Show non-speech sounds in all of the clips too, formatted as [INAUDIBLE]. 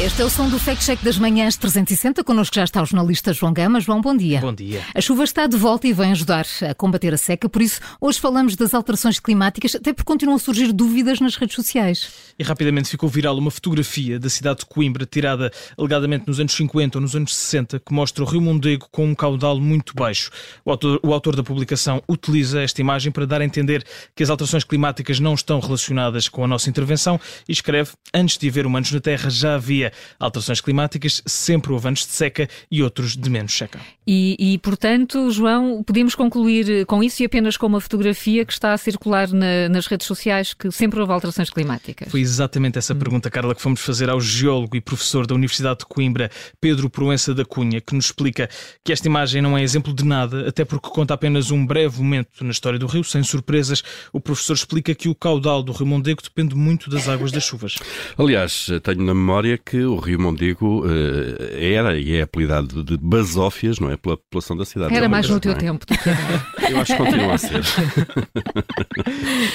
Este é o som do Fact Check das Manhãs 360. Connosco já está o jornalista João Gama. João, bom dia. Bom dia. A chuva está de volta e vem ajudar a combater a seca, por isso hoje falamos das alterações climáticas, até porque continuam a surgir dúvidas nas redes sociais. E rapidamente ficou viral uma fotografia da cidade de Coimbra, tirada alegadamente nos anos 50 ou nos anos 60, que mostra o Rio Mondego com um caudal muito baixo. O autor, o autor da publicação utiliza esta imagem para dar a entender que as alterações climáticas não estão relacionadas com a nossa intervenção e escreve: Antes de haver humanos na Terra já havia alterações climáticas, sempre houve anos de seca e outros de menos seca. E, e, portanto, João, podemos concluir com isso e apenas com uma fotografia que está a circular na, nas redes sociais que sempre houve alterações climáticas? Foi exatamente essa pergunta, Carla, que fomos fazer ao geólogo e professor da Universidade de Coimbra, Pedro Proença da Cunha, que nos explica que esta imagem não é exemplo de nada, até porque conta apenas um breve momento na história do rio, sem surpresas. O professor explica que o caudal do Rio Mondego depende muito das águas das chuvas. Aliás, tenho na memória que o Rio Mondego uh, era e é apelidado de Basófias, não é? Pela população da cidade. Era mais no teu é? tempo. [LAUGHS] Eu acho que continua a ser. [LAUGHS]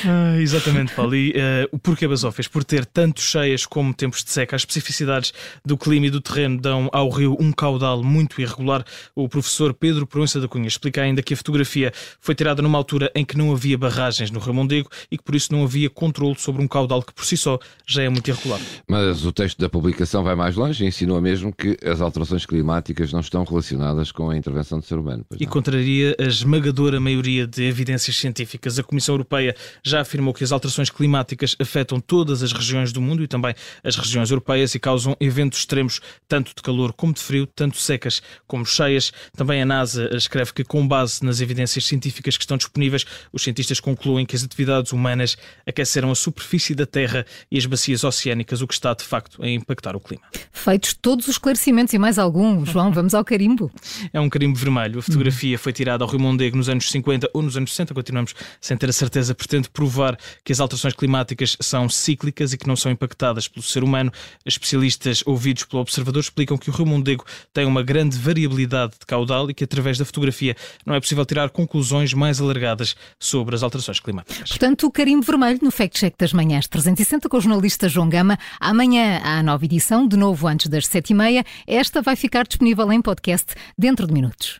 ah, exatamente, Paulo. E uh, o porquê Basófias? Por ter tanto cheias como tempos de seca. As especificidades do clima e do terreno dão ao rio um caudal muito irregular. O professor Pedro Proença da Cunha explica ainda que a fotografia foi tirada numa altura em que não havia barragens no Rio Mondego e que por isso não havia controle sobre um caudal que por si só já é muito irregular. Mas o texto da publicação vai mais longe e insinua mesmo que as alterações climáticas não estão relacionadas com a intervenção do ser humano. E contraria a esmagadora maioria de evidências científicas. A Comissão Europeia já afirmou que as alterações climáticas afetam todas as regiões do mundo e também as regiões europeias e causam eventos extremos, tanto de calor como de frio, tanto secas como cheias. Também a NASA escreve que, com base nas evidências científicas que estão disponíveis, os cientistas concluem que as atividades humanas aqueceram a superfície da Terra e as bacias oceânicas, o que está de facto a impactar o clima. Feitos todos os esclarecimentos e mais algum, João, [LAUGHS] vamos ao carimbo. É um carimbo vermelho. A fotografia foi tirada ao Rio Mondego nos anos 50 ou nos anos 60, continuamos sem ter a certeza, pretende provar que as alterações climáticas são cíclicas e que não são impactadas pelo ser humano. Especialistas ouvidos pelo observador explicam que o Rio Mondego tem uma grande variabilidade de caudal e que através da fotografia não é possível tirar conclusões mais alargadas sobre as alterações climáticas. Portanto, o carimbo vermelho no Fact Check das Manhãs 360 com o jornalista João Gama. Amanhã há a nova edição, de novo antes das sete e meia. Esta vai ficar disponível em podcast dentro de minutos.